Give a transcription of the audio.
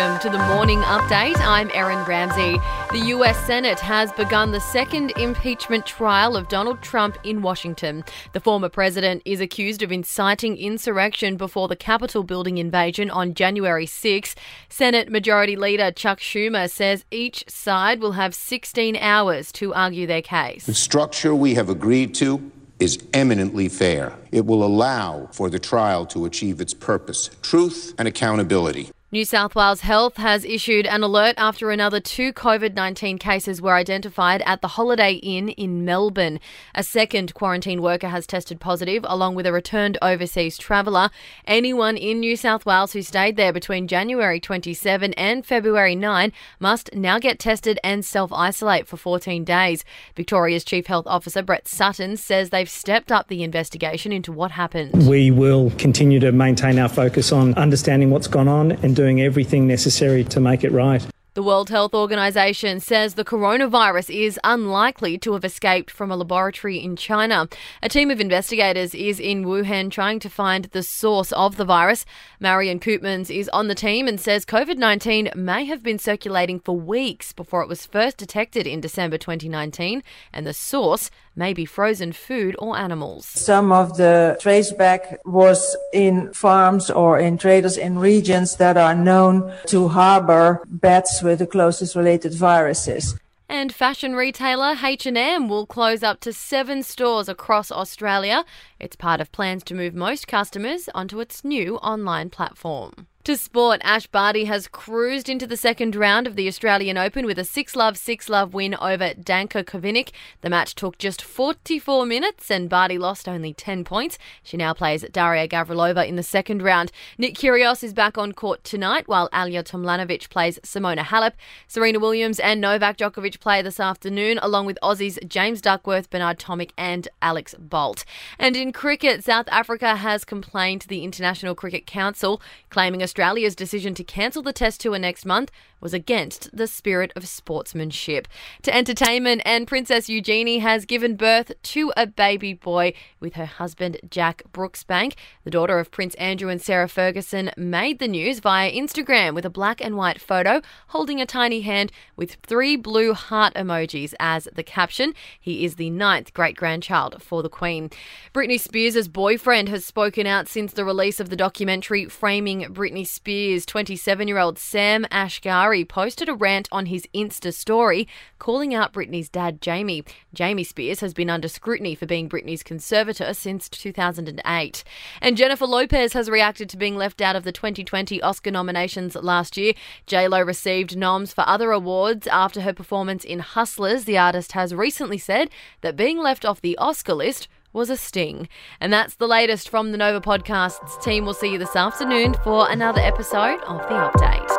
welcome to the morning update. I'm Erin Ramsey. The US Senate has begun the second impeachment trial of Donald Trump in Washington. The former president is accused of inciting insurrection before the Capitol building invasion on January 6. Senate Majority Leader Chuck Schumer says each side will have 16 hours to argue their case. The structure we have agreed to is eminently fair. It will allow for the trial to achieve its purpose truth and accountability. New South Wales Health has issued an alert after another two COVID 19 cases were identified at the Holiday Inn in Melbourne. A second quarantine worker has tested positive, along with a returned overseas traveller. Anyone in New South Wales who stayed there between January 27 and February 9 must now get tested and self isolate for 14 days. Victoria's Chief Health Officer Brett Sutton says they've stepped up the investigation into what happened. We will continue to maintain our focus on understanding what's gone on and doing everything necessary to make it right. The World Health Organization says the coronavirus is unlikely to have escaped from a laboratory in China. A team of investigators is in Wuhan trying to find the source of the virus. Marion Koopmans is on the team and says COVID 19 may have been circulating for weeks before it was first detected in December 2019, and the source may be frozen food or animals. Some of the traceback was in farms or in traders in regions that are known to harbor bats with the closest related viruses. And fashion retailer H&M will close up to 7 stores across Australia. It's part of plans to move most customers onto its new online platform. To sport, Ash Barty has cruised into the second round of the Australian Open with a 6 love 6 love win over Danka Kovinic. The match took just 44 minutes and Barty lost only 10 points. She now plays Daria Gavrilova in the second round. Nick Kyrgios is back on court tonight while Ajla Tomljanovic plays Simona Halep. Serena Williams and Novak Djokovic play this afternoon along with Aussies James Duckworth, Bernard Tomic and Alex Bolt. And in cricket, South Africa has complained to the International Cricket Council claiming a Australia's decision to cancel the Test tour next month was against the spirit of sportsmanship. To entertainment, and Princess Eugenie has given birth to a baby boy with her husband Jack Brooksbank. The daughter of Prince Andrew and Sarah Ferguson made the news via Instagram with a black and white photo holding a tiny hand with three blue heart emojis as the caption. He is the ninth great grandchild for the Queen. Britney Spears' boyfriend has spoken out since the release of the documentary Framing Britney Britney Spears' 27 year old Sam Asghari posted a rant on his Insta story calling out Britney's dad, Jamie. Jamie Spears has been under scrutiny for being Britney's conservator since 2008. And Jennifer Lopez has reacted to being left out of the 2020 Oscar nominations last year. JLo received noms for other awards after her performance in Hustlers. The artist has recently said that being left off the Oscar list was a sting. And that's the latest from the Nova Podcasts team. We'll see you this afternoon for another episode of The Update.